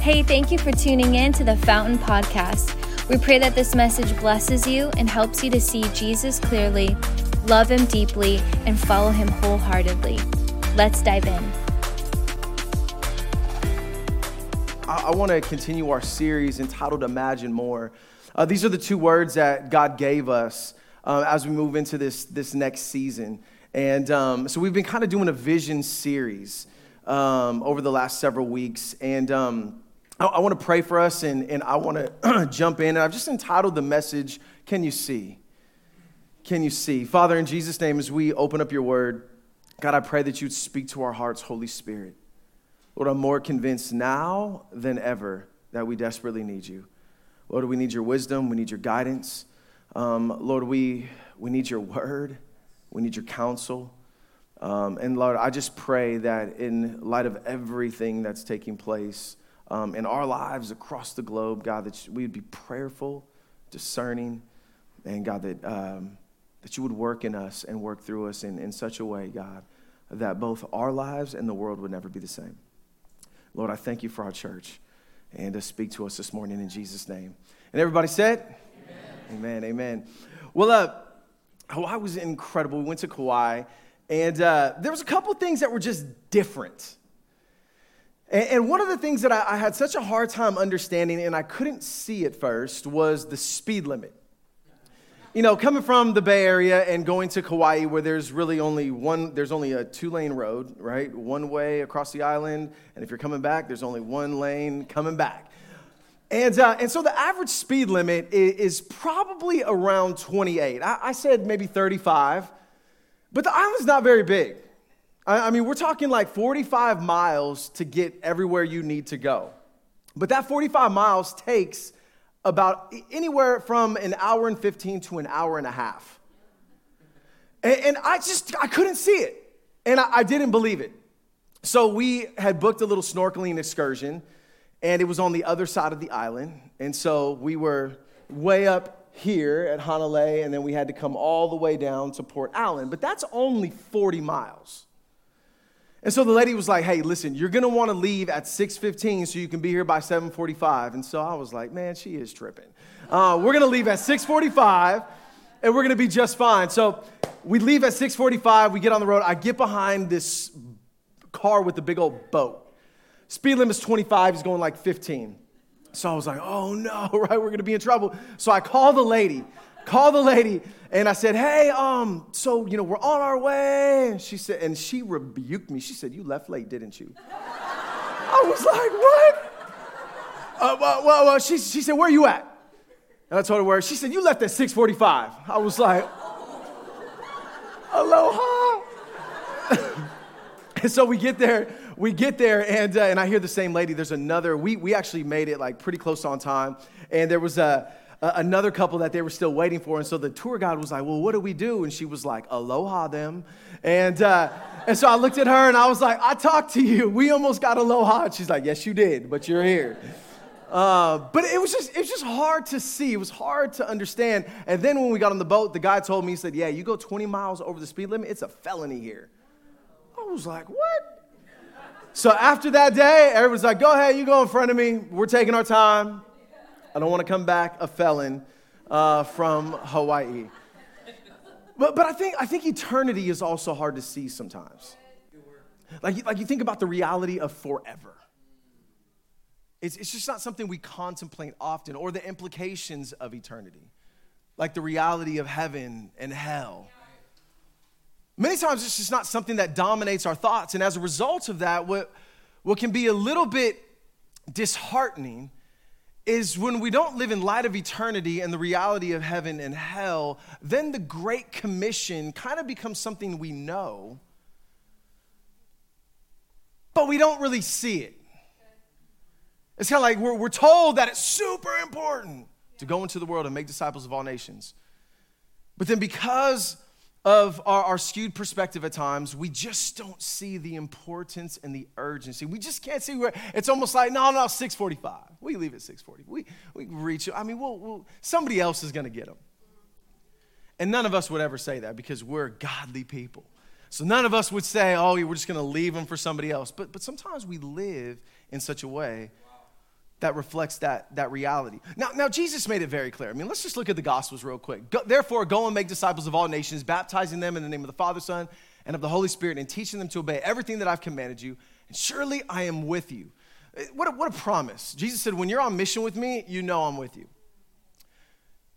Hey, thank you for tuning in to the Fountain Podcast. We pray that this message blesses you and helps you to see Jesus clearly, love him deeply, and follow him wholeheartedly. Let's dive in. I, I want to continue our series entitled Imagine More. Uh, these are the two words that God gave us uh, as we move into this, this next season. And um, so we've been kind of doing a vision series um, over the last several weeks. And um, I, I want to pray for us and, and I want to jump in. And I've just entitled the message, Can You See? Can you see? Father, in Jesus' name, as we open up your word, God, I pray that you'd speak to our hearts, Holy Spirit. Lord, I'm more convinced now than ever that we desperately need you. Lord, we need your wisdom, we need your guidance. Um, Lord, we, we need your word, we need your counsel. Um, and Lord, I just pray that in light of everything that's taking place um, in our lives across the globe, God, that we would be prayerful, discerning, and God, that, um, that you would work in us and work through us in, in such a way, God, that both our lives and the world would never be the same. Lord, I thank you for our church and to speak to us this morning in Jesus' name. And everybody said, Amen, amen. amen. Well, uh, Hawaii was incredible. We went to Kauai, and uh, there was a couple things that were just different. And, one of the things that I, had such a hard time understanding, and I couldn't see at first, was the speed limit you know, coming from the Bay Area and going to Kauai, where there's really only one, there's only a two lane road, right? One way across the island. And if you're coming back, there's only one lane coming back. And, uh, and so the average speed limit is probably around 28. I, I, said maybe 35, but the island's not very big. I, mean, we're talking like 45 miles to get everywhere you need to go. But that 45 miles takes about anywhere from an hour and 15 to an hour and a half. And, and I just, I couldn't see it. And I, I didn't believe it. So we had booked a little snorkeling excursion, and it was on the other side of the island. And so we were way up here at Hanalei, and then we had to come all the way down to Port Allen. But that's only 40 miles. And so the lady was like, "Hey, listen, you're gonna want to leave at 6:15 so you can be here by 7:45." And so I was like, "Man, she is tripping. Uh, we're gonna leave at 6:45, and we're gonna be just fine." So we leave at 6:45. We get on the road. I get behind this car with the big old boat. Speed limit is 25. He's going like 15. So I was like, "Oh no, right? We're gonna be in trouble." So I call the lady called the lady and I said, Hey, um, so you know, we're on our way. And she said, and she rebuked me. She said, You left late, didn't you? I was like, What? Uh, well, well, well she, she said, Where are you at? And I told her where. She said, You left at 645. I was like, Aloha. and so we get there, we get there, and, uh, and I hear the same lady. There's another, we, we actually made it like pretty close on time. And there was a, another couple that they were still waiting for. And so the tour guide was like, Well, what do we do? And she was like, Aloha them. And, uh, and so I looked at her and I was like, I talked to you. We almost got aloha. And she's like, Yes, you did, but you're here. Uh, but it was just it was just hard to see. It was hard to understand. And then when we got on the boat, the guy told me, he said, Yeah, you go 20 miles over the speed limit, it's a felony here. I was like, What? So after that day, everyone's like, Go ahead, you go in front of me. We're taking our time. I don't want to come back a felon uh, from Hawaii. But, but I, think, I think eternity is also hard to see sometimes. Like, like you think about the reality of forever. It's, it's just not something we contemplate often, or the implications of eternity, like the reality of heaven and hell. Many times it's just not something that dominates our thoughts, and as a result of that, what, what can be a little bit disheartening is when we don't live in light of eternity and the reality of heaven and hell, then the Great Commission kind of becomes something we know, but we don't really see it. It's kind of like we're, we're told that it's super important to go into the world and make disciples of all nations. But then because of our, our, skewed perspective at times, we just don't see the importance and the urgency. We just can't see where it's almost like, no, no, 645. We leave at 640. We, we reach, I mean, we'll, we'll, somebody else is going to get them. And none of us would ever say that because we're godly people. So none of us would say, oh, we're just going to leave them for somebody else. But, but sometimes we live in such a way that reflects that, that reality. Now, now, Jesus made it very clear. I mean, let's just look at the Gospels real quick. Go, Therefore, go and make disciples of all nations, baptizing them in the name of the Father, Son, and of the Holy Spirit, and teaching them to obey everything that I've commanded you. And surely I am with you. Eh, what a, what a promise. Jesus said, When you're on mission with me, you know I'm with you.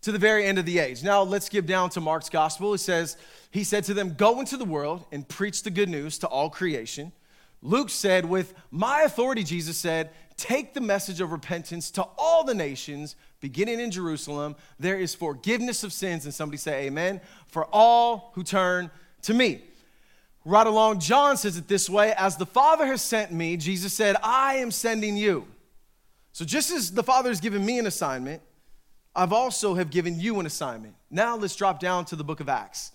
To the very end of the age. Now, let's give down to Mark's Gospel. It says, He said to them, Go into the world and preach the good news to all creation. Luke said, With my authority, Jesus said, Take the message of repentance to all the nations, beginning in Jerusalem. There is forgiveness of sins. And somebody say, Amen. For all who turn to me. Right along, John says it this way As the Father has sent me, Jesus said, I am sending you. So just as the Father has given me an assignment, I've also have given you an assignment. Now let's drop down to the book of Acts.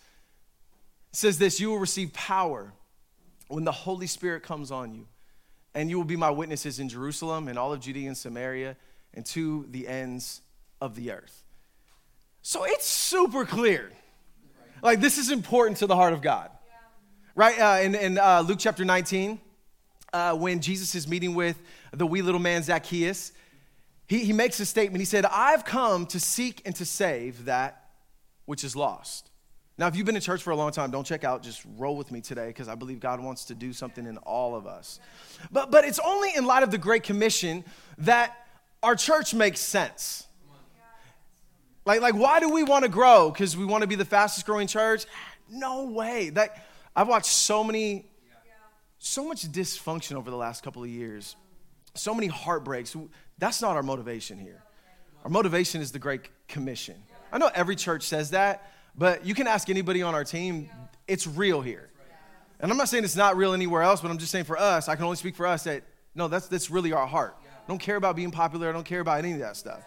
It says this, you will receive power when the Holy Spirit comes on you, and you will be my witnesses in Jerusalem and all of Judea and Samaria and to the ends of the earth. So it's super clear. Like, this is important to the heart of God. Right? Uh, in in uh, Luke chapter 19, uh, when Jesus is meeting with the wee little man Zacchaeus, he, he makes a statement. He said, I've come to seek and to save that which is lost. Now, if you've been in church for a long time, don't check out. Just roll with me today because I believe God wants to do something in all of us. But, but it's only in light of the Great Commission that our church makes sense. Like, like why do we want to grow? Because we want to be the fastest growing church? No way. That, I've watched so many, so much dysfunction over the last couple of years, so many heartbreaks. That's not our motivation here. Our motivation is the Great Commission. I know every church says that, but you can ask anybody on our team, it's real here. And I'm not saying it's not real anywhere else, but I'm just saying for us, I can only speak for us that no, that's, that's really our heart. I don't care about being popular, I don't care about any of that stuff.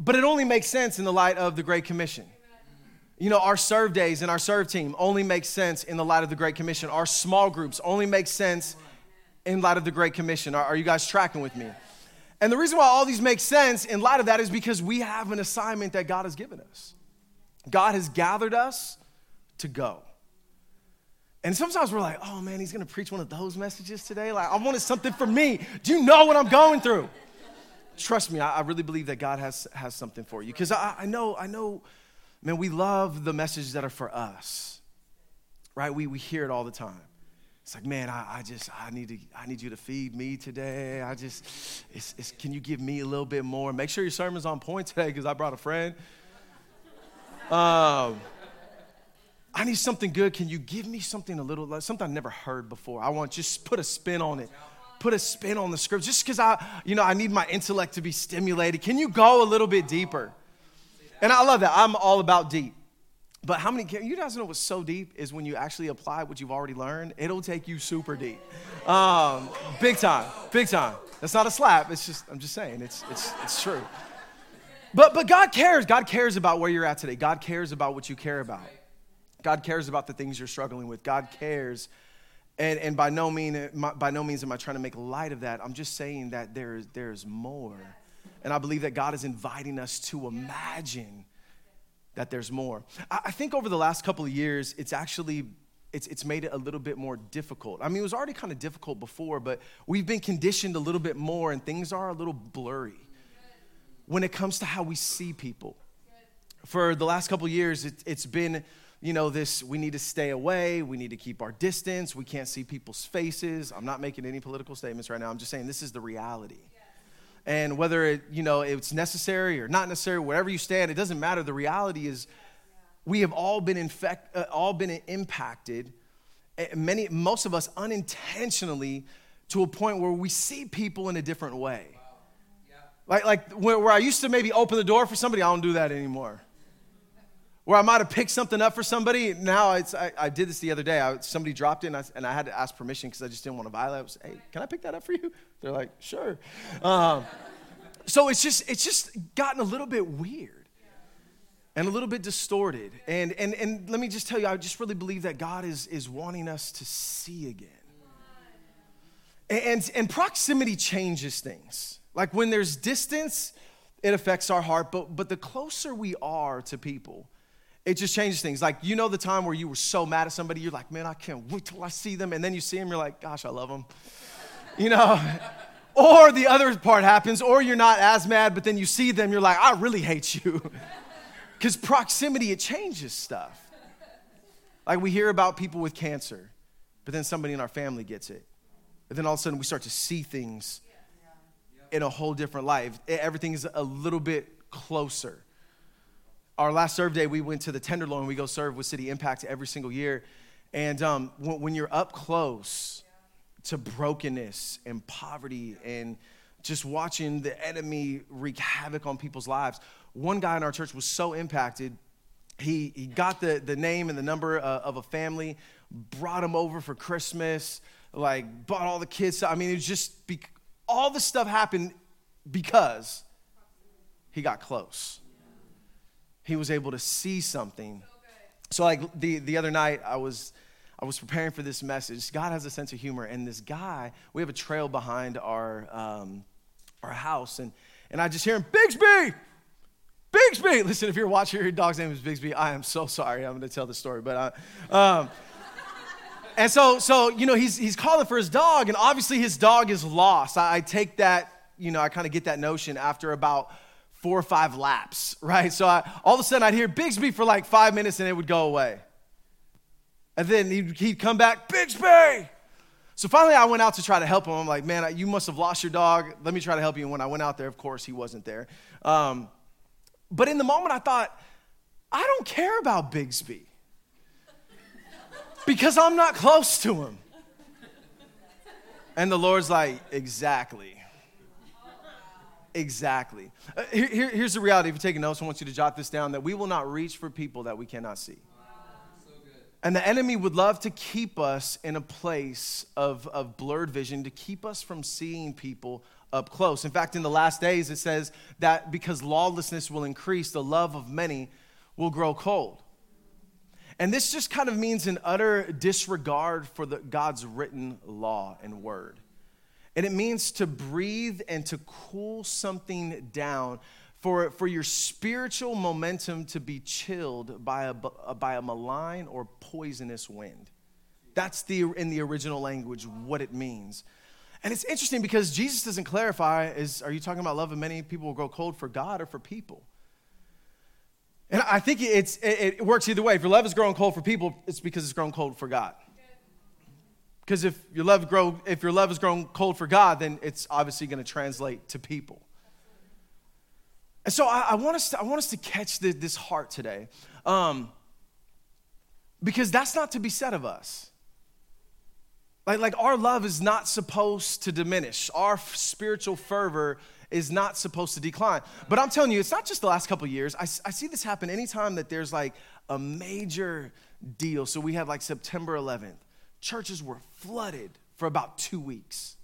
But it only makes sense in the light of the Great Commission. You know, our serve days and our serve team only make sense in the light of the Great Commission. Our small groups only make sense in light of the Great Commission. Are, are you guys tracking with me? And the reason why all these make sense in light of that is because we have an assignment that God has given us. God has gathered us to go. And sometimes we're like, oh man, he's gonna preach one of those messages today. Like, I wanted something for me. Do you know what I'm going through? Trust me, I, I really believe that God has, has something for you. Because I, I know, I know, man, we love the messages that are for us, right? We, we hear it all the time. It's like, man, I, I just, I need to, I need you to feed me today. I just, it's, it's, can you give me a little bit more? Make sure your sermon's on point today because I brought a friend. Um, I need something good. Can you give me something a little, something I've never heard before? I want just put a spin on it. Put a spin on the script just because I, you know, I need my intellect to be stimulated. Can you go a little bit deeper? And I love that. I'm all about deep. But how many, you guys know what's so deep is when you actually apply what you've already learned, it'll take you super deep. Um, big time, big time. That's not a slap. It's just, I'm just saying, it's, it's, it's true. But, but God cares. God cares about where you're at today. God cares about what you care about. God cares about the things you're struggling with. God cares. And, and by, no mean, by no means am I trying to make light of that. I'm just saying that there is, there is more. And I believe that God is inviting us to imagine that there's more. I, I think over the last couple of years, it's actually it's, it's made it a little bit more difficult. I mean, it was already kind of difficult before, but we've been conditioned a little bit more and things are a little blurry when it comes to how we see people. For the last couple years, it, it's been, you know, this we need to stay away, we need to keep our distance, we can't see people's faces. I'm not making any political statements right now, I'm just saying this is the reality. And whether it, you know, it's necessary or not necessary, wherever you stand, it doesn't matter. The reality is we have all been infect, uh, all been impacted, eh, many, most of us unintentionally, to a point where we see people in a different way. Like, like where, where I used to maybe open the door for somebody, I don't do that anymore. Where I might have picked something up for somebody, now it's, I, I did this the other day. I, somebody dropped in and I, and I had to ask permission because I just didn't want to violate. I was, hey, can I pick that up for you? They're like, sure. Um, so it's just, it's just gotten a little bit weird and a little bit distorted. And, and, and let me just tell you, I just really believe that God is, is wanting us to see again. And, and proximity changes things. Like when there's distance, it affects our heart, but, but the closer we are to people, it just changes things. Like, you know, the time where you were so mad at somebody, you're like, man, I can't wait till I see them. And then you see them, you're like, gosh, I love them. You know? Or the other part happens, or you're not as mad, but then you see them, you're like, I really hate you. Because proximity, it changes stuff. Like we hear about people with cancer, but then somebody in our family gets it. And then all of a sudden we start to see things in a whole different life. Everything is a little bit closer. Our last serve day, we went to the Tenderloin. We go serve with City Impact every single year. And um, when, when you're up close, to brokenness and poverty and just watching the enemy wreak havoc on people's lives. One guy in our church was so impacted, he, he got the, the name and the number uh, of a family, brought him over for Christmas, like bought all the kids. I mean, it was just, be, all this stuff happened because he got close. He was able to see something. So, like the, the other night, I was I was preparing for this message. God has a sense of humor, and this guy, we have a trail behind our um, our house, and and I just hear him, Bigsby, Bigsby. Listen, if you're watching, your dog's name is Bigsby. I am so sorry. I'm going to tell the story, but uh, um, and so so you know he's he's calling for his dog, and obviously his dog is lost. I, I take that you know I kind of get that notion after about four or five laps, right? So I, all of a sudden I'd hear Bigsby for like five minutes, and it would go away. And then he'd, he'd come back, Bixby! So finally, I went out to try to help him. I'm like, man, you must have lost your dog. Let me try to help you. And when I went out there, of course, he wasn't there. Um, but in the moment, I thought, I don't care about Bigsby because I'm not close to him. And the Lord's like, exactly. Exactly. Uh, here, here's the reality. If you're taking notes, I want you to jot this down that we will not reach for people that we cannot see. And the enemy would love to keep us in a place of, of blurred vision, to keep us from seeing people up close. In fact, in the last days, it says that because lawlessness will increase, the love of many will grow cold. And this just kind of means an utter disregard for the, God's written law and word. And it means to breathe and to cool something down for, for your spiritual momentum to be chilled by a, uh, by a malign or poisonous wind. That's the, in the original language what it means. And it's interesting because Jesus doesn't clarify is are you talking about love of many people will grow cold for God or for people? And I think it's, it, it works either way. If your love is growing cold for people, it's because it's grown cold for God. Because if your love grow, if your love is grown cold for God, then it's obviously going to translate to people. And so I, I, want, us to, I want us to catch the, this heart today um, because that's not to be said of us. Like, like our love is not supposed to diminish, our spiritual fervor is not supposed to decline. But I'm telling you, it's not just the last couple years. I, I see this happen anytime that there's like a major deal. So we had like September 11th, churches were flooded for about two weeks.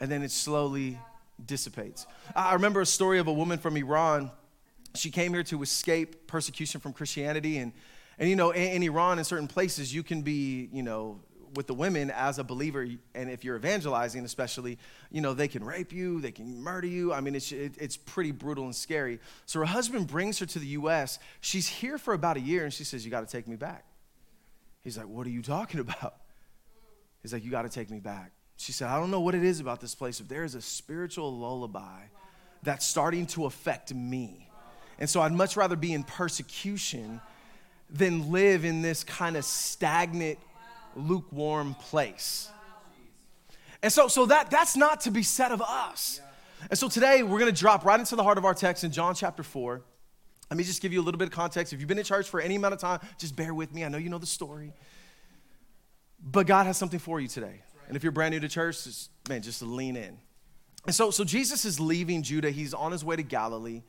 And then it slowly dissipates. I remember a story of a woman from Iran. She came here to escape persecution from Christianity. And, and you know, in, in Iran, in certain places, you can be, you know, with the women as a believer, and if you're evangelizing, especially, you know, they can rape you, they can murder you. I mean, it's, it, it's pretty brutal and scary. So her husband brings her to the U.S. She's here for about a year, and she says, You got to take me back. He's like, What are you talking about? He's like, You got to take me back. She said, I don't know what it is about this place, but there is a spiritual lullaby that's starting to affect me. And so I'd much rather be in persecution than live in this kind of stagnant, lukewarm place. And so, so that, that's not to be said of us. And so today we're going to drop right into the heart of our text in John chapter 4. Let me just give you a little bit of context. If you've been in church for any amount of time, just bear with me. I know you know the story. But God has something for you today. And if you're brand new to church, just, man, just lean in. And so, so Jesus is leaving Judah. He's on his way to Galilee.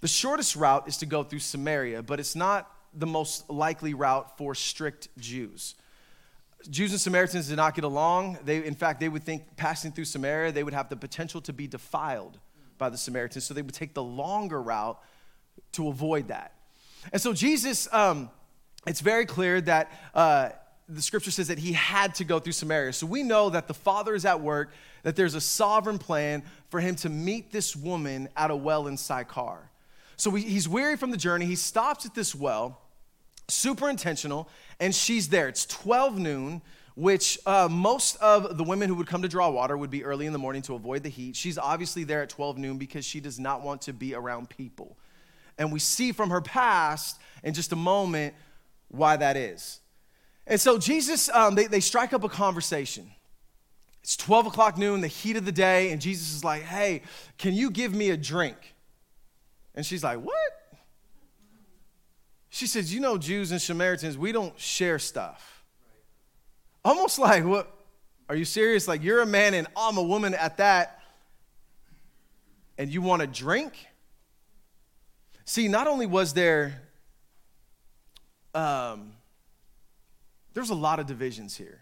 The shortest route is to go through Samaria, but it's not the most likely route for strict Jews. Jews and Samaritans did not get along. They, in fact, they would think passing through Samaria, they would have the potential to be defiled by the Samaritans. So they would take the longer route to avoid that. And so Jesus, um, it's very clear that uh, the scripture says that he had to go through Samaria. So we know that the Father is at work, that there's a sovereign plan for him to meet this woman at a well in Sychar. So we, he's weary from the journey. He stops at this well, super intentional, and she's there. It's 12 noon. which uh, most of the women who would come to draw water would be early in the morning to avoid the heat. She's obviously there at 12 noon because she does not want to be around people. And we see from her past in just a moment why that is. And so Jesus, um, they, they strike up a conversation. It's 12 o'clock noon, the heat of the day, and Jesus is like, hey, can you give me a drink? And she's like, what? She says, you know, Jews and Samaritans, we don't share stuff. Almost like, what? Are you serious? Like, you're a man and I'm a woman at that, and you want a drink? See, not only was there, um, there was a lot of divisions here.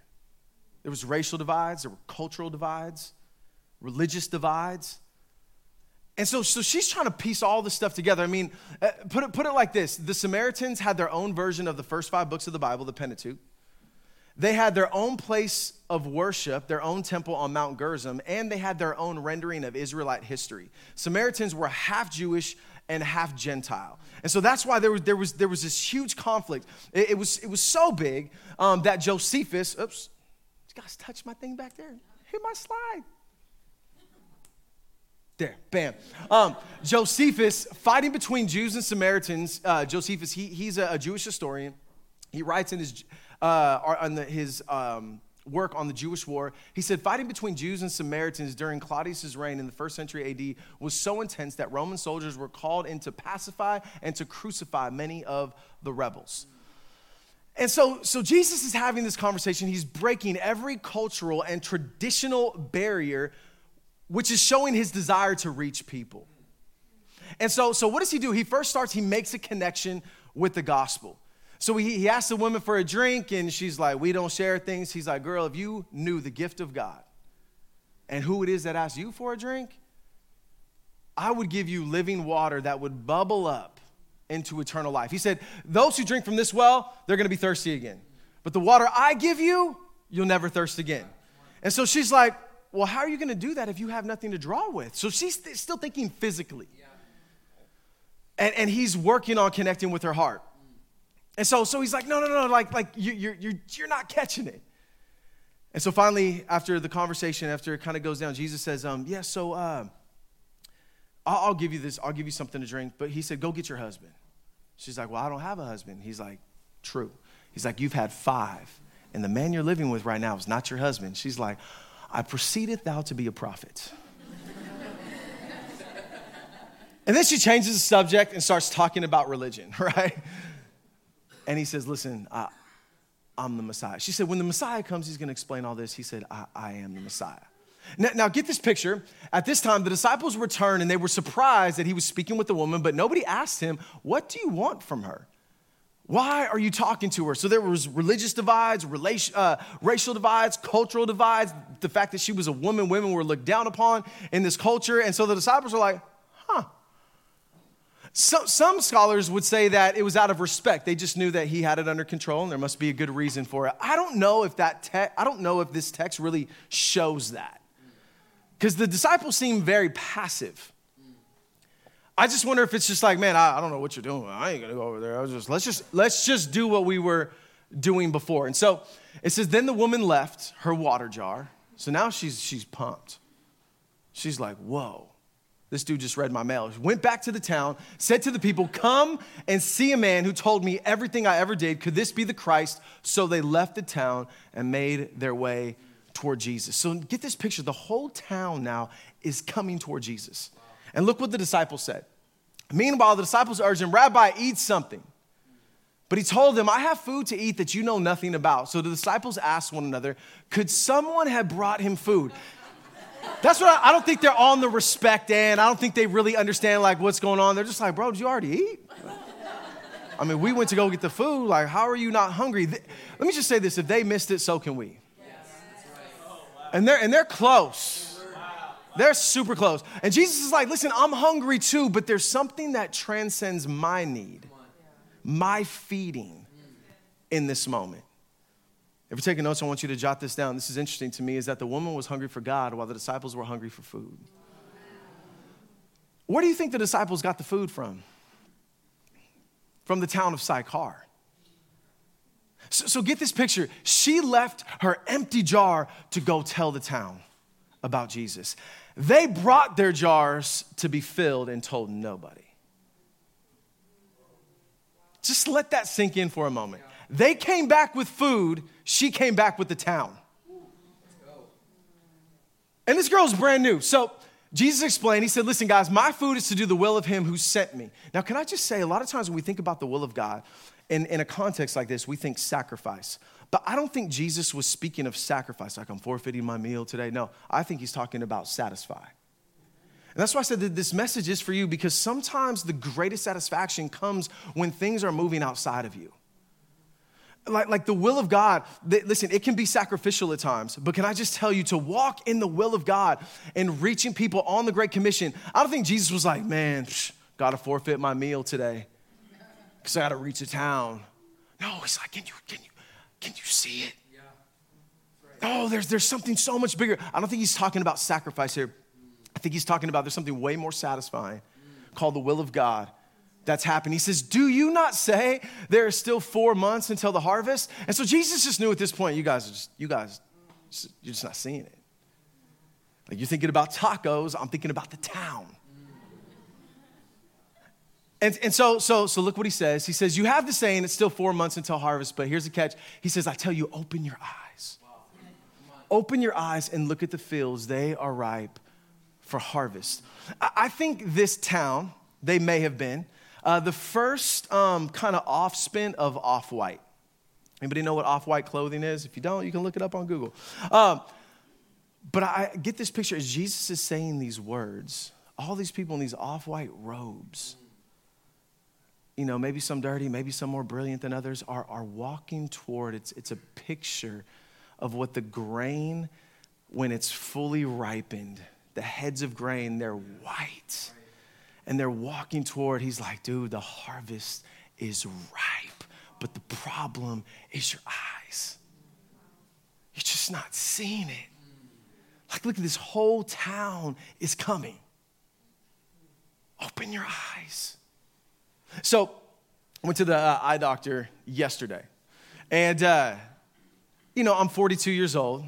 There was racial divides, there were cultural divides, religious divides. And so, so she's trying to piece all this stuff together. I mean, uh, put, it, put it like this the Samaritans had their own version of the first five books of the Bible, the Pentateuch. They had their own place of worship, their own temple on Mount Gerizim, and they had their own rendering of Israelite history. Samaritans were half Jewish and half Gentile. And so that's why there was, there was, there was this huge conflict. It, it was, it was so big um, that Josephus, oops, you guys touch my thing back there? Hit my slide. There, bam. Um, Josephus, fighting between Jews and Samaritans, uh, Josephus, he, he's a, a Jewish historian. He writes in his uh, on the, his um, work on the Jewish war, he said fighting between Jews and Samaritans during Claudius's reign in the first century AD was so intense that Roman soldiers were called in to pacify and to crucify many of the rebels. And so, so Jesus is having this conversation. He's breaking every cultural and traditional barrier, which is showing his desire to reach people. And so, so what does he do? He first starts, he makes a connection with the gospel. So he, he asked the woman for a drink, and she's like, We don't share things. He's like, Girl, if you knew the gift of God and who it is that asks you for a drink, I would give you living water that would bubble up into eternal life. He said, Those who drink from this well, they're gonna be thirsty again. But the water I give you, you'll never thirst again. And so she's like, Well, how are you gonna do that if you have nothing to draw with? So she's still thinking physically. And, and he's working on connecting with her heart. And so, so he's like, no, no, no, like, like you, you're, you're, you're not catching it. And so finally, after the conversation, after it kind of goes down, Jesus says, um, yeah, so uh, I'll, I'll give you this, I'll give you something to drink. But he said, go get your husband. She's like, well, I don't have a husband. He's like, true. He's like, you've had five. And the man you're living with right now is not your husband. She's like, I proceeded thou to be a prophet. and then she changes the subject and starts talking about religion, right? And he says, Listen, I, am the Messiah. She said, When the Messiah comes, he's going to explain all this. He said, I, I am the Messiah. Now, now, get this picture. At this time, the disciples returned and they were surprised that he was speaking with the woman, but nobody asked him, What do you want from her? Why are you talking to her? So there was religious divides, relation, uh, racial divides, cultural divides, the fact that she was a woman, women were looked down upon in this culture. And so the disciples were like, huh, so, some scholars would say that it was out of respect. They just knew that he had it under control and there must be a good reason for it. I don't know if that te- I don't know if this text really shows that. Because the disciples seem very passive. I just wonder if it's just like, man, I, I, don't know what you're doing. I ain't gonna go over there. I was just let's just let's just do what we were doing before. And so it says, then the woman left her water jar. So now she's she's pumped. She's like, whoa. This dude just read my mail. Went back to the town, said to the people, Come and see a man who told me everything I ever did. Could this be the Christ? So they left the town and made their way toward Jesus. So get this picture the whole town now is coming toward Jesus. And look what the disciples said. Meanwhile, the disciples urged him, Rabbi, eat something. But he told them, I have food to eat that you know nothing about. So the disciples asked one another, Could someone have brought him food? That's what I, I, don't think they're on the respect end. I don't think they really understand like what's going on. They're just like, bro, did you already eat? I mean, we went to go get the food. Like, how are you not hungry? Let me just say this: if they missed it, so can we. And they're and they're close. They're super close. And Jesus is like, listen, I'm hungry too, but there's something that transcends my need, my feeding in this moment. If you're taking notes, I want you to jot this down. This is interesting to me is that the woman was hungry for God while the disciples were hungry for food. Where do you think the disciples got the food from? From the town of Sychar. So, so get this picture. She left her empty jar to go tell the town about Jesus. They brought their jars to be filled and told nobody. Just let that sink in for a moment. They came back with food, she came back with the town. And this girl's brand new. So Jesus explained, he said, Listen, guys, my food is to do the will of him who sent me. Now, can I just say, a lot of times when we think about the will of God, in, in a context like this, we think sacrifice. But I don't think Jesus was speaking of sacrifice, like I'm forfeiting my meal today. No, I think he's talking about satisfy. And that's why I said that this message is for you because sometimes the greatest satisfaction comes when things are moving outside of you. Like, like the will of God, listen, it can be sacrificial at times, but can I just tell you to walk in the will of God and reaching people on the Great Commission? I don't think Jesus was like, man, gotta forfeit my meal today because I gotta reach a town. No, he's like, can you, can you, can you see it? Oh, there's, there's something so much bigger. I don't think he's talking about sacrifice here. I think he's talking about there's something way more satisfying called the will of God that's happened. He says, Do you not say there are still four months until the harvest? And so Jesus just knew at this point, you guys are just, you guys, you're just not seeing it. Like you're thinking about tacos, I'm thinking about the town. And, and so, so, so look what he says. He says, You have the saying, it's still four months until harvest, but here's the catch. He says, I tell you, open your eyes. Open your eyes and look at the fields. They are ripe for harvest. I think this town, they may have been, uh, the first um, kind of off spin of off white. Anybody know what off white clothing is? If you don't, you can look it up on Google. Um, but I get this picture as Jesus is saying these words, all these people in these off white robes, you know, maybe some dirty, maybe some more brilliant than others, are, are walking toward it's, it's a picture of what the grain, when it's fully ripened, the heads of grain, they're white and they're walking toward, he's like, dude, the harvest is ripe, but the problem is your eyes. You're just not seeing it. Like, look at this whole town is coming. Open your eyes. So, I went to the uh, eye doctor yesterday, and uh, you know, I'm 42 years old.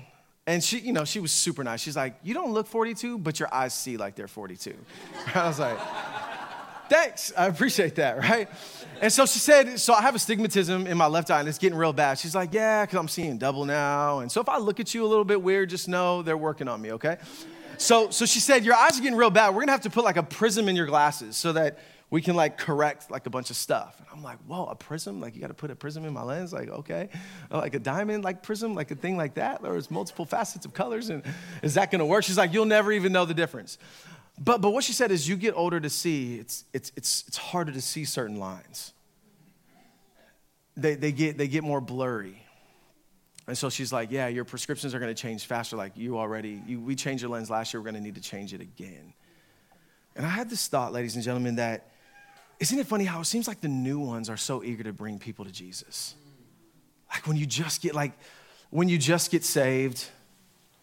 And she, you know, she was super nice. She's like, You don't look 42, but your eyes see like they're 42. I was like, Thanks. I appreciate that, right? And so she said, So I have astigmatism in my left eye and it's getting real bad. She's like, Yeah, because I'm seeing double now. And so if I look at you a little bit weird, just know they're working on me, okay? So, so she said, Your eyes are getting real bad. We're gonna have to put like a prism in your glasses so that we can like correct like a bunch of stuff. And I'm like, whoa, a prism? Like you got to put a prism in my lens? Like, okay. Like a diamond like prism, like a thing like that? Or There's multiple facets of colors. And is that going to work? She's like, you'll never even know the difference. But, but what she said is you get older to see, it's, it's, it's, it's harder to see certain lines. They, they, get, they get more blurry. And so she's like, yeah, your prescriptions are going to change faster. Like you already, you, we changed your lens last year. We're going to need to change it again. And I had this thought, ladies and gentlemen, that isn't it funny how it seems like the new ones are so eager to bring people to Jesus? Like when you just get like when you just get saved,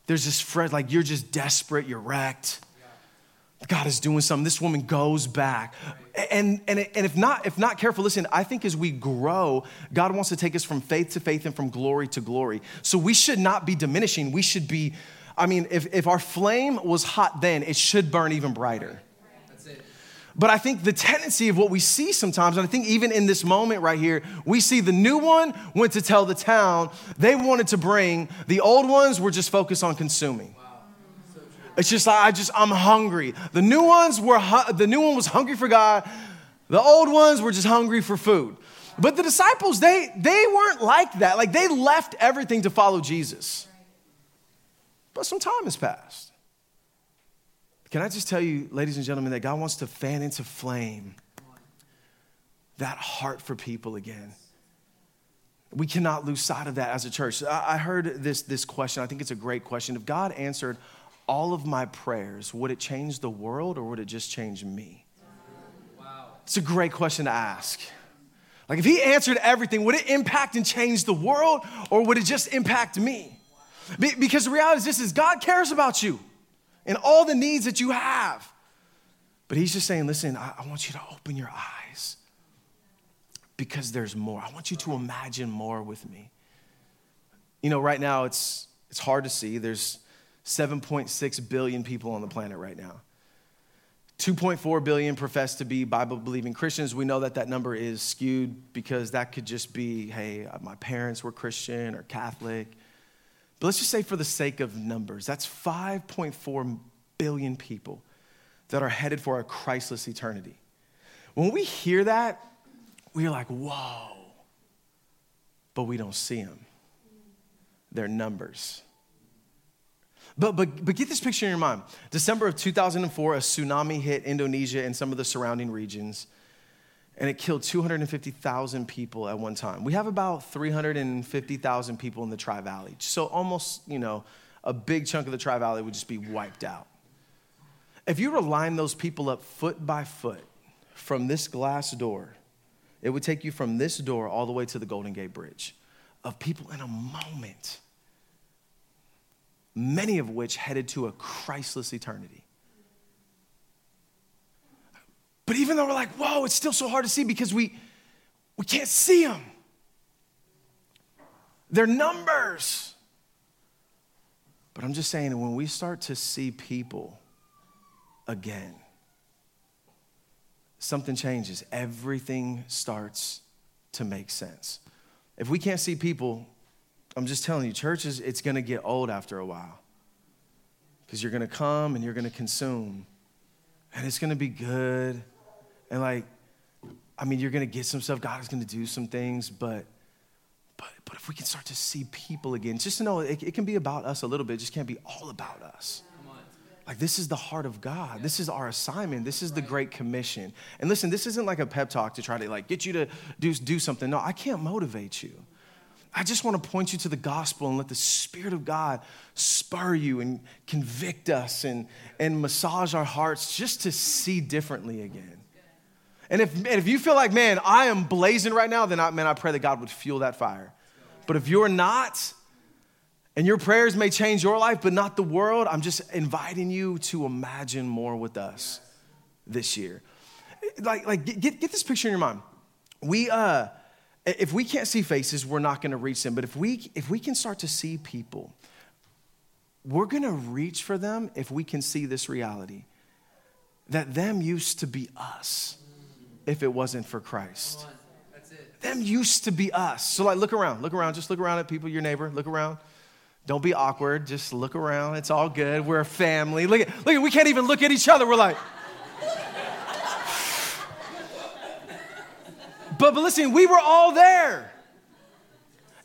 there's this like you're just desperate, you're wrecked. God is doing something. This woman goes back. And, and, and if, not, if not careful, listen, I think as we grow, God wants to take us from faith to faith and from glory to glory. So we should not be diminishing. We should be, I mean, if, if our flame was hot then, it should burn even brighter. But I think the tendency of what we see sometimes, and I think even in this moment right here, we see the new one went to tell the town they wanted to bring, the old ones were just focused on consuming. it's just like I just I'm hungry. The new ones were the new one was hungry for God. The old ones were just hungry for food. But the disciples, they they weren't like that. Like they left everything to follow Jesus. But some time has passed. Can I just tell you, ladies and gentlemen, that God wants to fan into flame that heart for people again? We cannot lose sight of that as a church. I heard this, this question. I think it's a great question. If God answered all of my prayers, would it change the world or would it just change me? Wow. It's a great question to ask. Like, if He answered everything, would it impact and change the world or would it just impact me? Because the reality is this is God cares about you and all the needs that you have. But he's just saying, listen, I, I want you to open your eyes. because there's more. I want you to imagine more with me. You know, right now it's, it's hard to see. There's 7.6 billion people on the planet right now. 2.4 billion profess to be Bible believing Christians. We know that that number is skewed because that could just be, hey, my parents were Christian or Catholic. But let's just say, for the sake of numbers, that's 5.4 billion people that are headed for a Christless eternity. When we hear that, we're like, whoa, but we don't see them. They're numbers. But, but, but get this picture in your mind. December of 2004, a tsunami hit Indonesia and some of the surrounding regions, and it killed 250,000 people at one time. We have about 350,000 people in the Tri Valley. So almost, you know, a big chunk of the Tri Valley would just be wiped out. If you were to line those people up foot by foot from this glass door, it would take you from this door all the way to the Golden Gate Bridge of people in a moment many of which headed to a Christless eternity. But even though we're like, whoa, it's still so hard to see because we, we can't see them. They're numbers. But I'm just saying, when we start to see people again, something changes. Everything starts to make sense. If we can't see people, I'm just telling you, churches, it's going to get old after a while. Because you're going to come and you're going to consume. And it's going to be good. And like, I mean, you're to get some stuff. God is to do some things, but but but if we can start to see people again, just to know it, it can be about us a little bit, it just can't be all about us. Like, this is the heart of God. This is our assignment. This is the Great Commission. And listen, this isn't like a pep talk to try to like get you to do, do something. No, I can't motivate you. I just want to point you to the gospel and let the Spirit of God spur you and convict us and, and massage our hearts just to see differently again. And if, and if you feel like, man, I am blazing right now, then I, man, I pray that God would fuel that fire. But if you're not, and your prayers may change your life, but not the world, I'm just inviting you to imagine more with us this year. Like, like get, get this picture in your mind. We, uh, if we can't see faces, we're not going to reach them. But if we, if we can start to see people, we're going to reach for them if we can see this reality that them used to be us if it wasn't for Christ. Them used to be us. So, like, look around, look around, just look around at people, your neighbor, look around. Don't be awkward, just look around. It's all good. We're a family. Look at, look at, we can't even look at each other. We're like, But, but listen, we were all there.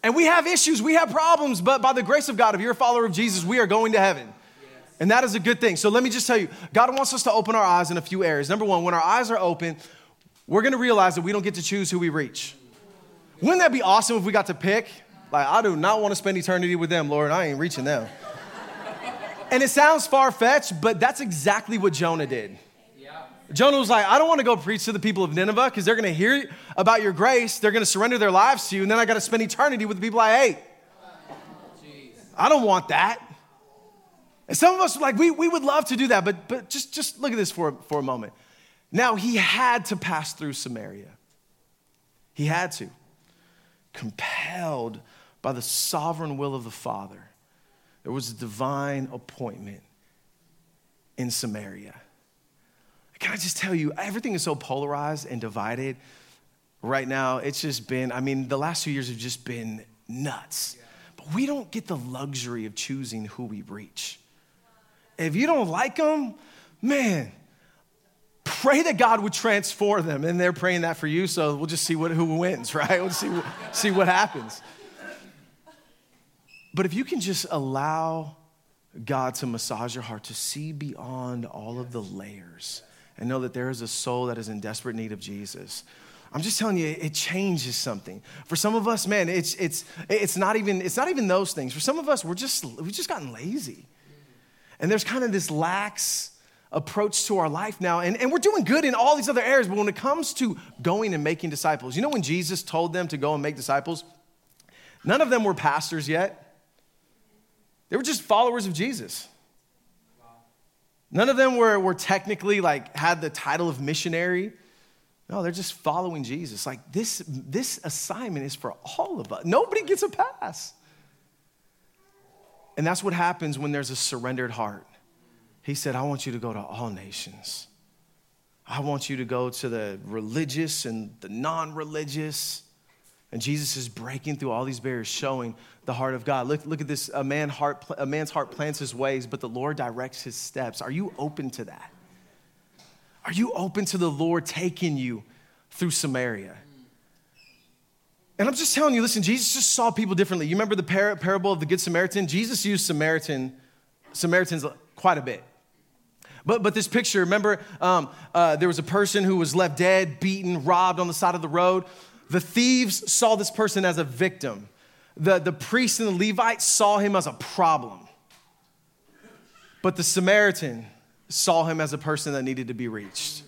And we have issues, we have problems, but by the grace of God, if you're a follower of Jesus, we are going to heaven. And that is a good thing. So let me just tell you God wants us to open our eyes in a few areas. Number one, when our eyes are open, we're gonna realize that we don't get to choose who we reach. Wouldn't that be awesome if we got to pick? Like, I do not want to spend eternity with them, Lord. I ain't reaching them. and it sounds far fetched, but that's exactly what Jonah did. Jonah was like, I don't want to go preach to the people of Nineveh because they're going to hear about your grace. They're going to surrender their lives to you. And then I got to spend eternity with the people I hate. I don't want that. And some of us, like, we, we would love to do that, but, but just, just look at this for, for a moment. Now, he had to pass through Samaria. He had to. Compelled by the sovereign will of the Father, there was a divine appointment in Samaria. Can I just tell you, everything is so polarized and divided right now. It's just been, I mean, the last two years have just been nuts. But we don't get the luxury of choosing who we reach. If you don't like them, man, pray that God would transform them. And they're praying that for you, so we'll just see what, who wins, right? We'll see, see what happens. But if you can just allow God to massage your heart, to see beyond all of the layers and know that there is a soul that is in desperate need of Jesus. I'm just telling you, it changes something. For some of us, man, it's, it's, it's, not even, it's not even those things. For some of us, we're just, we've just gotten lazy. And there's kind of this lax approach to our life now. And, and we're doing good in all these other areas, but when it comes to going and making disciples, you know when Jesus told them to go and make disciples? None of them were pastors yet. They were just followers of Jesus. None of them were, were technically like had the title of missionary. No, they're just following Jesus. Like this, this assignment is for all of us. Nobody gets a pass. And that's what happens when there's a surrendered heart. He said, I want you to go to all nations. I want you to go to the religious and the non religious. And Jesus is breaking through all these barriers, showing the heart of God. Look, look at this a, man heart, a man's heart plans his ways, but the Lord directs his steps. Are you open to that? Are you open to the Lord taking you through Samaria? And I'm just telling you, listen, Jesus just saw people differently. You remember the par- parable of the Good Samaritan? Jesus used Samaritan, Samaritans quite a bit. But, but this picture, remember, um, uh, there was a person who was left dead, beaten, robbed on the side of the road. The thieves saw this person as a victim. The, the priest and the Levites saw him as a problem. But the Samaritan saw him as a person that needed to be reached.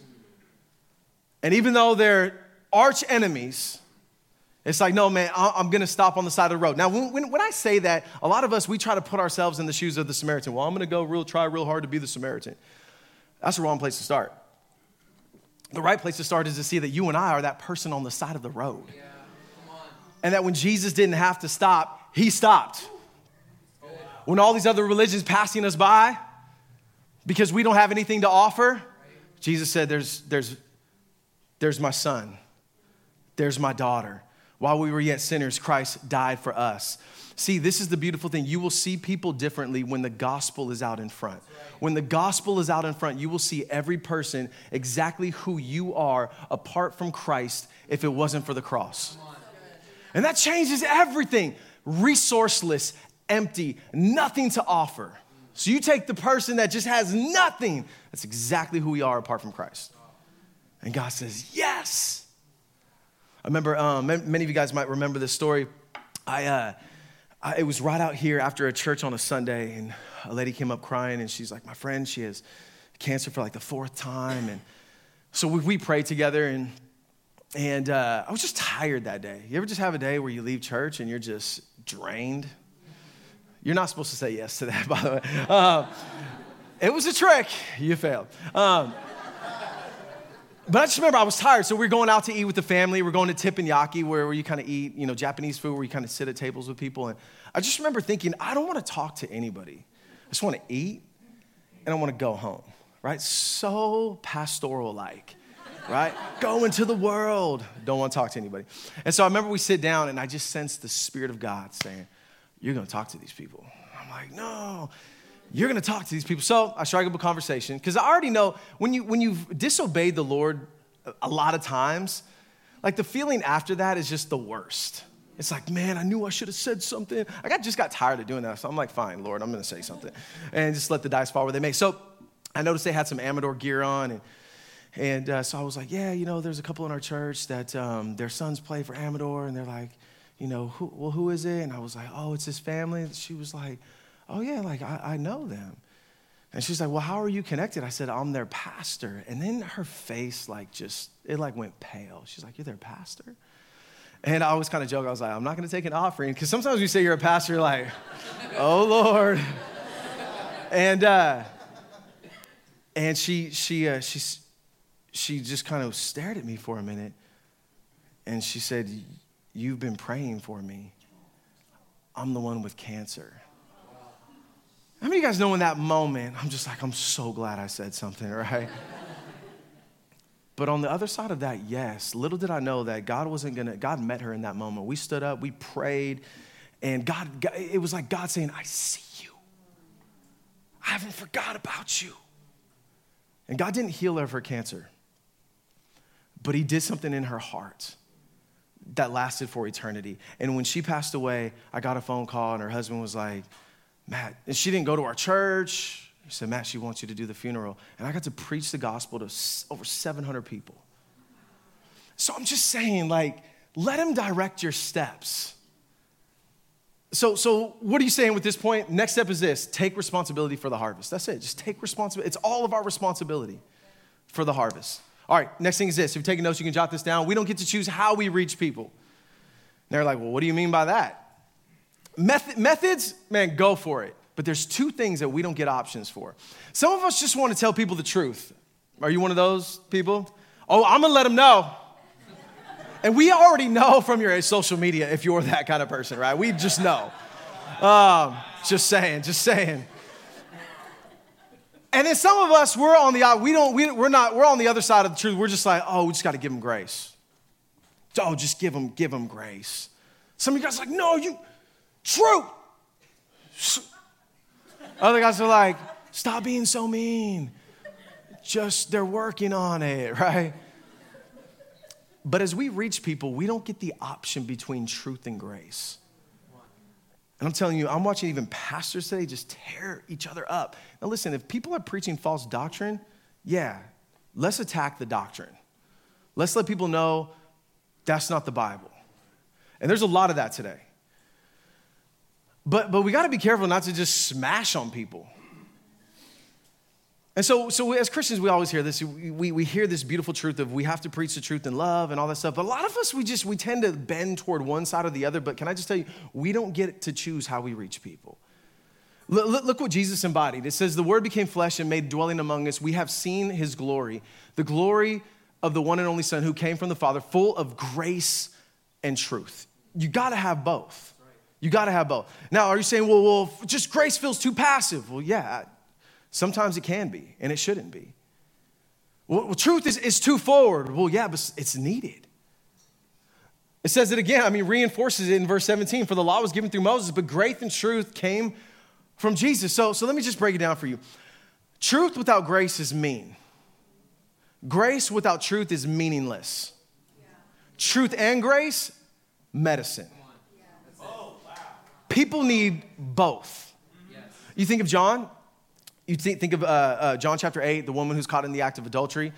And even though they're arch enemies, it's like, no, man, I'm going to stop on the side of the road. Now, when, when, I say that, a lot of us, we try to put ourselves in the shoes of the Samaritan. Well, I'm going to go real, try real hard to be the Samaritan. That's the wrong place to start. The right place to start is to see that you and I are that person on the side of the road. Yeah, and that when Jesus didn't have to stop, he stopped. When all these other religions passing us by, because we don't have anything to offer, Jesus said, There's, there's, there's my son, there's my daughter. While we were yet sinners, Christ died for us. See, this is the beautiful thing. You will see people differently when the gospel is out in front. When the gospel is out in front, you will see every person exactly who you are apart from Christ if it wasn't for the cross. And that changes everything. Resourceless, empty, nothing to offer. So you take the person that just has nothing. That's exactly who we are apart from Christ. And God says, Yes. I remember, um, many of you guys might remember this story. I, uh, I, it was right out here after a church on a Sunday, and a lady came up crying, and she's like, My friend, she has cancer for like the fourth time. And so we, we prayed together, and, and uh, I was just tired that day. You ever just have a day where you leave church and you're just drained? You're not supposed to say yes to that, by the way. Uh, it was a trick. You failed. Um, but I just remember I was tired, so we are going out to eat with the family. We're going to Teppanyaki, where, where you kind of eat, you know, Japanese food, where you kind of sit at tables with people. And I just remember thinking, I don't want to talk to anybody. I just want to eat, and I want to go home, right? So pastoral-like, right? go into the world. Don't want to talk to anybody. And so I remember we sit down, and I just sensed the Spirit of God saying, you're going to talk to these people. I'm like, no, you're going to talk to these people. So I strike up a conversation because I already know when, you, when you've disobeyed the Lord a lot of times, like the feeling after that is just the worst. It's like, man, I knew I should have said something. I just got tired of doing that. So I'm like, fine, Lord, I'm going to say something. And just let the dice fall where they may. So I noticed they had some Amador gear on. And, and uh, so I was like, yeah, you know, there's a couple in our church that um, their sons play for Amador. And they're like, you know, who, well, who is it? And I was like, oh, it's his family. She was like, oh, yeah, like I, I know them. And she's like, well, how are you connected? I said, I'm their pastor. And then her face, like, just, it like went pale. She's like, you're their pastor? And I always kind of joke, I was like, I'm not going to take an offering. Because sometimes you say you're a pastor, you're like, oh, Lord. and, uh, and she, she, uh, she, she just kind of stared at me for a minute. And she said, You've been praying for me. I'm the one with cancer. How many of you guys know in that moment, I'm just like, I'm so glad I said something, right? but on the other side of that, yes, little did I know that God wasn't gonna, God met her in that moment. We stood up, we prayed, and God, it was like God saying, I see you. I haven't forgot about you. And God didn't heal her of her cancer, but He did something in her heart that lasted for eternity. And when she passed away, I got a phone call, and her husband was like, Matt, and she didn't go to our church. He said, Matt, she wants you to do the funeral. And I got to preach the gospel to over 700 people. So I'm just saying, like, let him direct your steps. So, so what are you saying with this point? Next step is this take responsibility for the harvest. That's it. Just take responsibility. It's all of our responsibility for the harvest. All right, next thing is this. If you're taking notes, you can jot this down. We don't get to choose how we reach people. And they're like, well, what do you mean by that? Method, methods, man, go for it. But there's two things that we don't get options for. Some of us just want to tell people the truth. Are you one of those people? Oh, I'm gonna let them know. And we already know from your social media if you're that kind of person, right? We just know. Um, just saying, just saying. And then some of us, we're on the we don't we, we're not we're on the other side of the truth. We're just like, oh, we just got to give them grace. Oh, just give them give them grace. Some of you guys like, no, you true. Other guys are like, stop being so mean. Just they're working on it, right? But as we reach people, we don't get the option between truth and grace. And I'm telling you, I'm watching even pastors today just tear each other up. Now, listen, if people are preaching false doctrine, yeah, let's attack the doctrine. Let's let people know that's not the Bible. And there's a lot of that today. But, but we got to be careful not to just smash on people. And so, so as Christians, we always hear this. We, we hear this beautiful truth of we have to preach the truth in love and all that stuff. But a lot of us, we just, we tend to bend toward one side or the other. But can I just tell you, we don't get to choose how we reach people. Look what Jesus embodied. It says, the word became flesh and made dwelling among us. We have seen his glory, the glory of the one and only son who came from the father, full of grace and truth. You got to have both. You got to have both. Now, are you saying, well, well, just grace feels too passive? Well, yeah, Sometimes it can be, and it shouldn't be. Well, truth is, is too forward. Well, yeah, but it's needed. It says it again, I mean, reinforces it in verse 17 for the law was given through Moses, but grace and truth came from Jesus. So, so let me just break it down for you. Truth without grace is mean, grace without truth is meaningless. Yeah. Truth and grace, medicine. People need both. Yes. You think of John, you think think of uh, uh, John chapter 8, the woman who's caught in the act of adultery.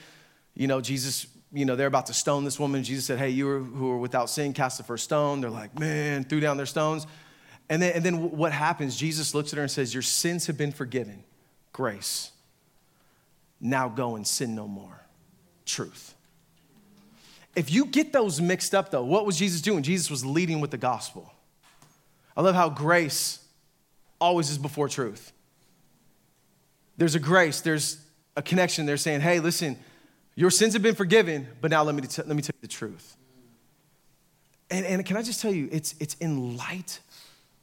You know, Jesus, you know, they're about to stone this woman. Jesus said, Hey, you who are without sin, cast the first stone. They're like, Man, threw down their stones. And then, and then what happens? Jesus looks at her and says, Your sins have been forgiven. Grace. Now go and sin no more. Truth. If you get those mixed up, though, what was Jesus doing? Jesus was leading with the gospel. I love how grace always is before truth there's a grace, there's a connection. They're saying, hey, listen, your sins have been forgiven, but now let me, t- let me tell you the truth. And, and can I just tell you, it's, it's in light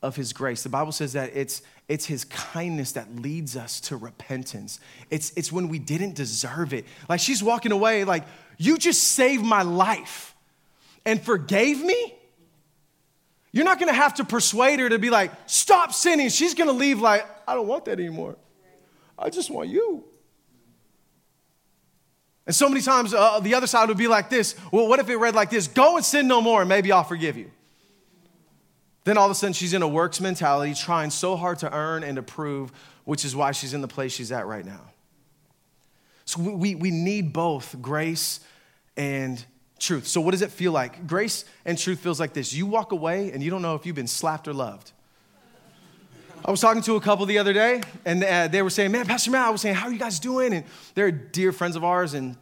of his grace. The Bible says that it's, it's his kindness that leads us to repentance. It's, it's when we didn't deserve it. Like she's walking away, like, you just saved my life and forgave me. You're not gonna have to persuade her to be like, stop sinning. She's gonna leave like, I don't want that anymore. I just want you. And so many times uh, the other side would be like this well, what if it read like this Go and sin no more, and maybe I'll forgive you. Then all of a sudden she's in a works mentality, trying so hard to earn and to prove, which is why she's in the place she's at right now. So we, we need both grace and truth. So what does it feel like? Grace and truth feels like this. You walk away and you don't know if you've been slapped or loved. I was talking to a couple the other day, and uh, they were saying, Man, Pastor Matt, I was saying, How are you guys doing? And they're dear friends of ours, and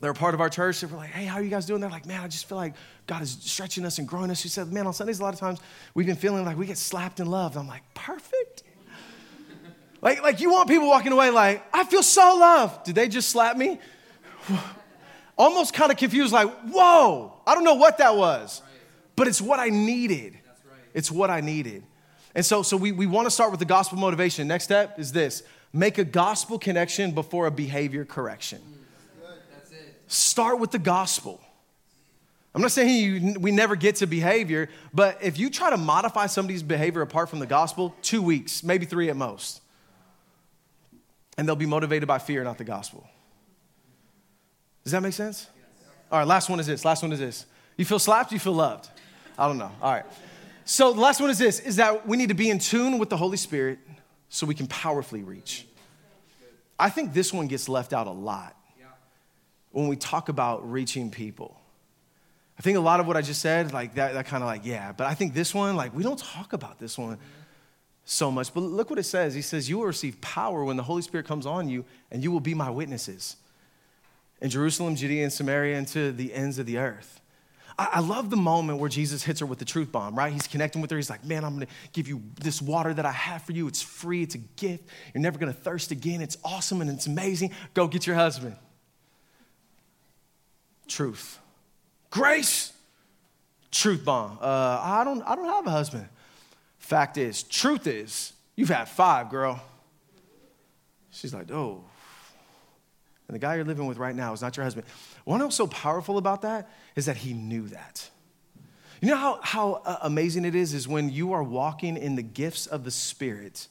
they're a part of our church. They were like, Hey, how are you guys doing? They're like, Man, I just feel like God is stretching us and growing us. She said, Man, on Sundays, a lot of times we've been feeling like we get slapped and loved. I'm like, Perfect. like, like you want people walking away like, I feel so loved. Did they just slap me? Almost kind of confused, like, Whoa, I don't know what that was, but it's what I needed. It's what I needed. And so, so we, we want to start with the gospel motivation. Next step is this make a gospel connection before a behavior correction. Start with the gospel. I'm not saying you, we never get to behavior, but if you try to modify somebody's behavior apart from the gospel, two weeks, maybe three at most. And they'll be motivated by fear, not the gospel. Does that make sense? All right, last one is this. Last one is this. You feel slapped, you feel loved. I don't know. All right. So the last one is this is that we need to be in tune with the Holy Spirit so we can powerfully reach. I think this one gets left out a lot when we talk about reaching people. I think a lot of what I just said, like that, that kind of like, yeah, but I think this one, like, we don't talk about this one so much. But look what it says. He says, You will receive power when the Holy Spirit comes on you, and you will be my witnesses in Jerusalem, Judea, and Samaria, and to the ends of the earth. I, love the moment where Jesus hits her with the truth bomb, right? He's connecting with her. He's like, man, I'm going to give you this water that I have for you. It's free, it's a gift. You're never going to thirst again. It's awesome and it's amazing. Go get your husband. Truth. Grace. Truth bomb. Uh, I don't I don't have a husband. Fact is, truth is, you've had five, girl. She's like, oh. And the guy you're living with right now is not your husband. What else so powerful about that is that he knew that. You know how, how uh, amazing it is, is when you are walking in the gifts of the Spirit,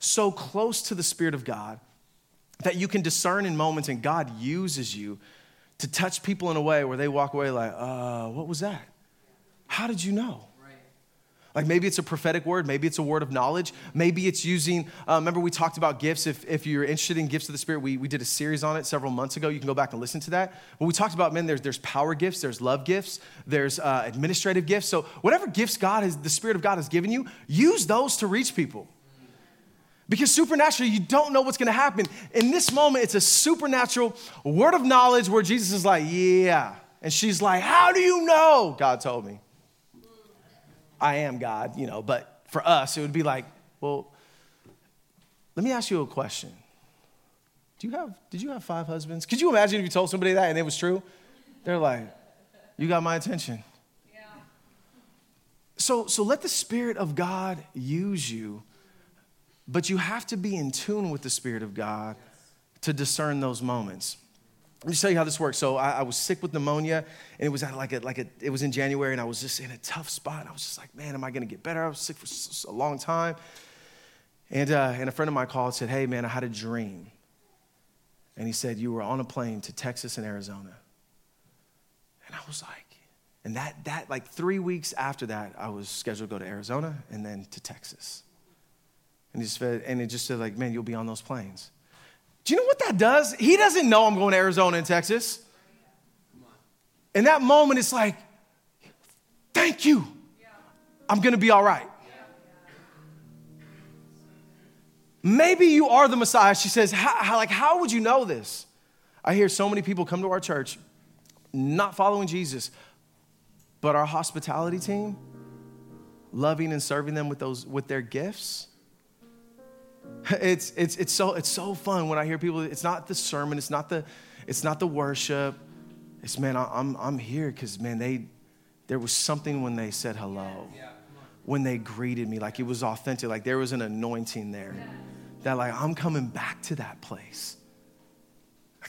so close to the Spirit of God, that you can discern in moments and God uses you to touch people in a way where they walk away like, uh, what was that? How did you know? Like maybe it's a prophetic word, maybe it's a word of knowledge, maybe it's using, uh, remember we talked about gifts. If, if you're interested in gifts of the Spirit, we, we did a series on it several months ago. You can go back and listen to that. But we talked about, men, there's, there's power gifts, there's love gifts, there's uh, administrative gifts. So whatever gifts God has, the Spirit of God has given you, use those to reach people. Because supernaturally, you don't know what's gonna happen. In this moment, it's a supernatural word of knowledge where Jesus is like, yeah. And she's like, how do you know? God told me. I am God, you know, but for us, it would be like, well, let me ask you a question. Do you have, did you have five husbands? Could you imagine if you told somebody that and it was true? They're like, you got my attention. Yeah. So, so let the Spirit of God use you, but you have to be in tune with the Spirit of God to discern those moments. Let me tell you how this works. So I, I, was sick with pneumonia, and it was at like a, like a, it was in January, and I was just in a tough spot. I was just like, man, am I to get better? I was sick for a long time, and uh, and a friend of mine called and said, hey, man, I had a dream, and he said you were on a plane to Texas and Arizona, and I was like, and that that like three weeks after that, I was scheduled to go to Arizona and then to Texas, and he just said, and it just said like, man, you'll be on those planes. Do you know what that does? He doesn't know I'm going to Arizona and Texas. In that moment, it's like, thank you. I'm going to be all right. Maybe you are the Messiah. She says, how, like, how would you know this? I hear so many people come to our church not following Jesus, but our hospitality team, loving and serving them with, those, with their gifts It's, it's, it's, so, it's so fun when I hear people, it's not the sermon, it's not the, it's not the worship. It's, man, I'm, I'm here because, man, they, there was something when they said hello, when they greeted me, like it was authentic, like there was an anointing there. That, like, I'm coming back to that place.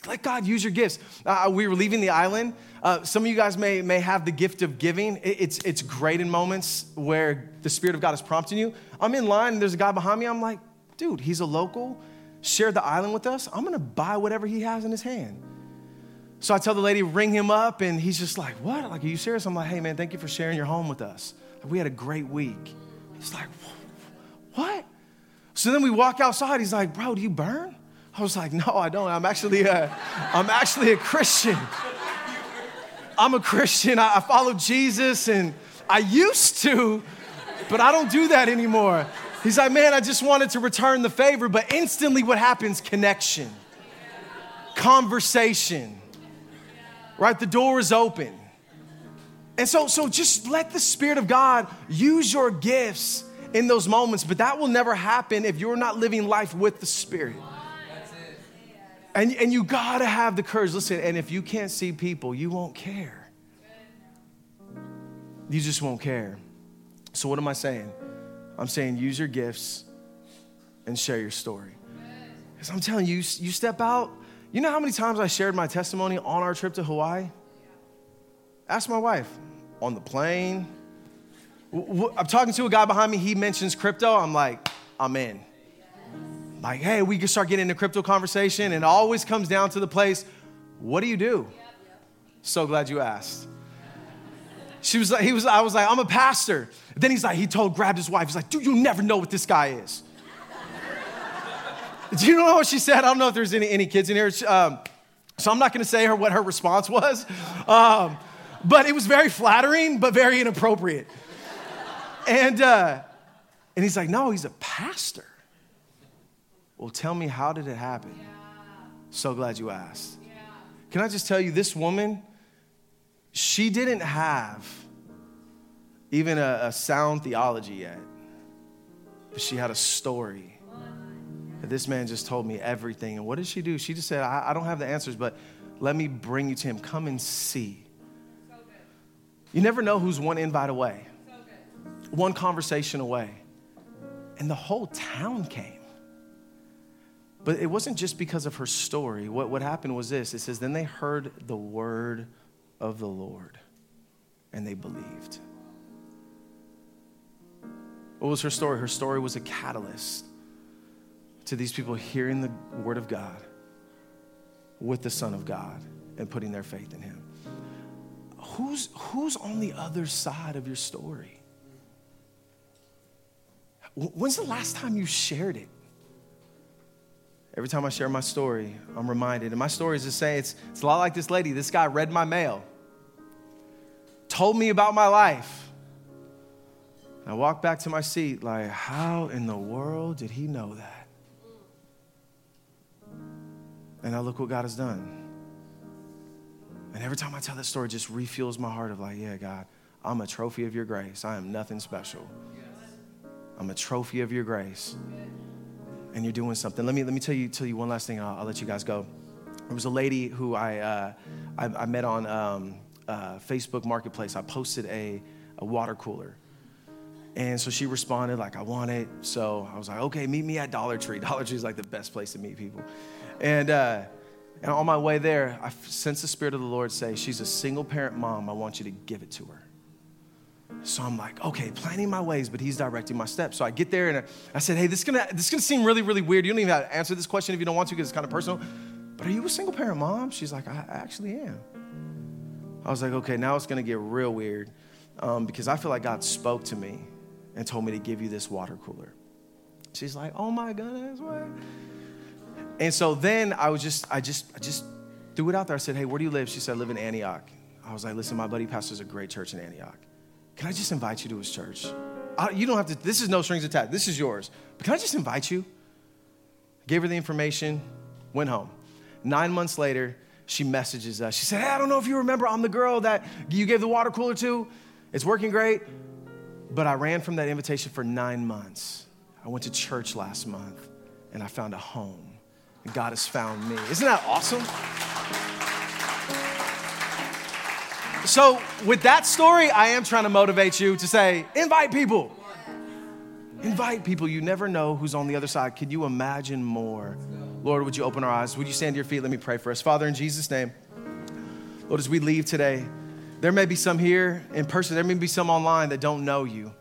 Let God use your gifts. Uh, we were leaving the island. Uh, some of you guys may, may have the gift of giving. It, it's, it's great in moments where the Spirit of God is prompting you. I'm in line and there's a guy behind me. I'm like, dude, he's a local, shared the island with us. I'm gonna buy whatever he has in his hand. So I tell the lady, ring him up, and he's just like, what? Like, are you serious? I'm like, hey, man, thank you for sharing your home with us. we had a great week. He's like, what? So then we walk outside. He's like, bro, do you burn? I was like, no, I don't. I'm actually a, I'm actually a Christian. I'm a Christian. I, I follow Jesus, and I used to, but I don't do that anymore. He's like, man, I just wanted to return the favor, but instantly what happens? Connection, conversation, right? The door is open. And so, so just let the Spirit of God use your gifts in those moments, but that will never happen if you're not living life with the Spirit. And, and you gotta have the courage. Listen, and if you can't see people, you won't care. You just won't care. So, what am I saying? I'm saying use your gifts and share your story. Because I'm telling you, you step out. You know how many times I shared my testimony on our trip to Hawaii? Ask my wife. On the plane. I'm talking to a guy behind me. He mentions crypto. I'm like, I'm in. Like, hey, we can start getting into crypto conversation. And it always comes down to the place what do you do? So glad you asked. She was like, he was, I was like, I'm a pastor. Then he's like, he told, grabbed his wife. He's like, dude, you never know what this guy is. Do you know what she said? I don't know if there's any, any kids in here. Um, so I'm not going to say her what her response was. Um, but it was very flattering, but very inappropriate. And, uh, and he's like, no, he's a pastor. Well, tell me, how did it happen? Yeah. So glad you asked. Yeah. Can I just tell you, this woman, she didn't have even a, a sound theology yet, but she had a story. This man just told me everything. And what did she do? She just said, I, I don't have the answers, but Let me bring you to him. Come and see. You never know who's one invite away, one conversation away. And the whole town came. But it wasn't just because of her story. What, what happened was this it says, Then they heard the word of the Lord and they believed. What was her story? Her story was a catalyst to these people hearing the word of God with the Son of God and putting their faith in Him. Who's, who's on the other side of your story? When's the last time you shared it? Every time I share my story, I'm reminded. And my story is the same. It's, it's a lot like this lady. This guy read my mail, told me about my life. I walked back to my seat, like, how in the world did he know that? And now look what God has done. And every time I tell that story, it just refuels my heart of like, yeah, God, I'm a trophy of your grace. I am nothing special. I'm a trophy of your grace. And you're doing something. Let me, let me tell, you, tell you one last thing, I'll, I'll let you guys go. There was a lady who I, uh, I, I, met on um, uh, Facebook Marketplace. I posted a, a water cooler. And so she responded, like, I want it. So I was like, okay, meet me at Dollar Tree. Dollar Tree is like the best place to meet people. And, uh, and on my way there, I sense the Spirit of the Lord say, She's a single parent mom. I want you to give it to her. So I'm like, okay, planning my ways, but he's directing my steps. So I get there and I said, hey, this is gonna, this is gonna seem really, really weird. You don't even have to answer this question if you don't want to because it's kind of personal. But are you a single parent mom? She's like, I actually am. I was like, okay, now it's gonna get real weird um, because I feel like God spoke to me and told me to give you this water cooler. She's like, oh my goodness, what? And so then I was just, I just, I just threw it out there. I said, hey, where do you live? She said, I live in Antioch. I was like, listen, my buddy pastors a great church in Antioch. Can I just invite you to his church? I, you don't have to, this is no strings attached. This is yours. But can I just invite you? Gave her the information, went home. Nine months later, she messages us. She said, Hey, I don't know if you remember, I'm the girl that you gave the water cooler to. It's working great. But I ran from that invitation for nine months. I went to church last month and I found a home. And God has found me. Isn't that awesome? So, with that story, I am trying to motivate you to say, invite people. Invite people. You never know who's on the other side. Can you imagine more? Lord, would you open our eyes? Would you stand to your feet? Let me pray for us. Father, in Jesus' name, Lord, as we leave today, there may be some here in person, there may be some online that don't know you.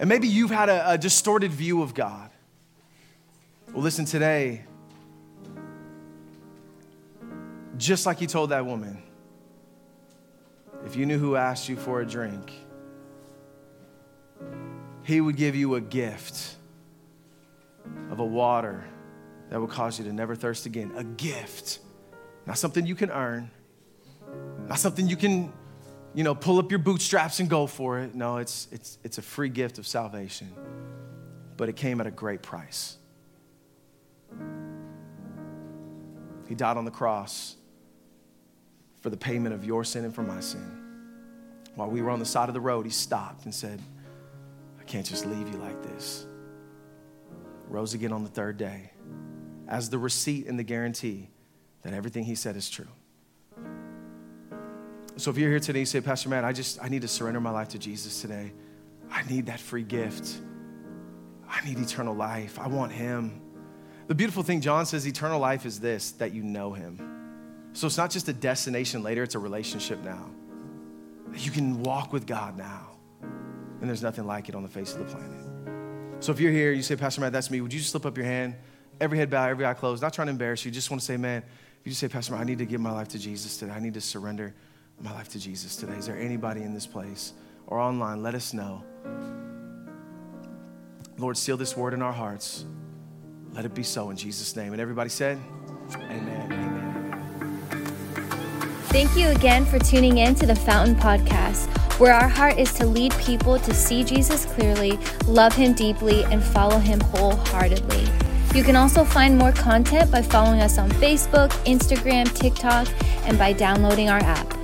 And maybe you've had a, a distorted view of God. Well, listen, today, just like you told that woman, if you knew who asked you for a drink, he would give you a gift of a water that would cause you to never thirst again. A gift. Not something you can earn, not something you can, you know, pull up your bootstraps and go for it. No, it's, it's, it's a free gift of salvation, but it came at a great price. He died on the cross for the payment of your sin and for my sin. While we were on the side of the road, he stopped and said, I can't just leave you like this. Rose again on the third day as the receipt and the guarantee that everything he said is true. So if you're here today, you say, Pastor Matt, I just I need to surrender my life to Jesus today. I need that free gift. I need eternal life. I want him. The beautiful thing, John says, eternal life is this that you know him. So it's not just a destination later, it's a relationship now. You can walk with God now. And there's nothing like it on the face of the planet. So if you're here, you say, Pastor Matt, that's me. Would you just slip up your hand? Every head bow, every eye closed. Not trying to embarrass you. Just want to say, man, if you just say, Pastor Matt, I need to give my life to Jesus today. I need to surrender my life to Jesus today. Is there anybody in this place or online? Let us know. Lord, seal this word in our hearts. Let it be so in Jesus' name. And everybody said, Amen. Amen. Thank you again for tuning in to the Fountain Podcast, where our heart is to lead people to see Jesus clearly, love him deeply, and follow him wholeheartedly. You can also find more content by following us on Facebook, Instagram, TikTok, and by downloading our app.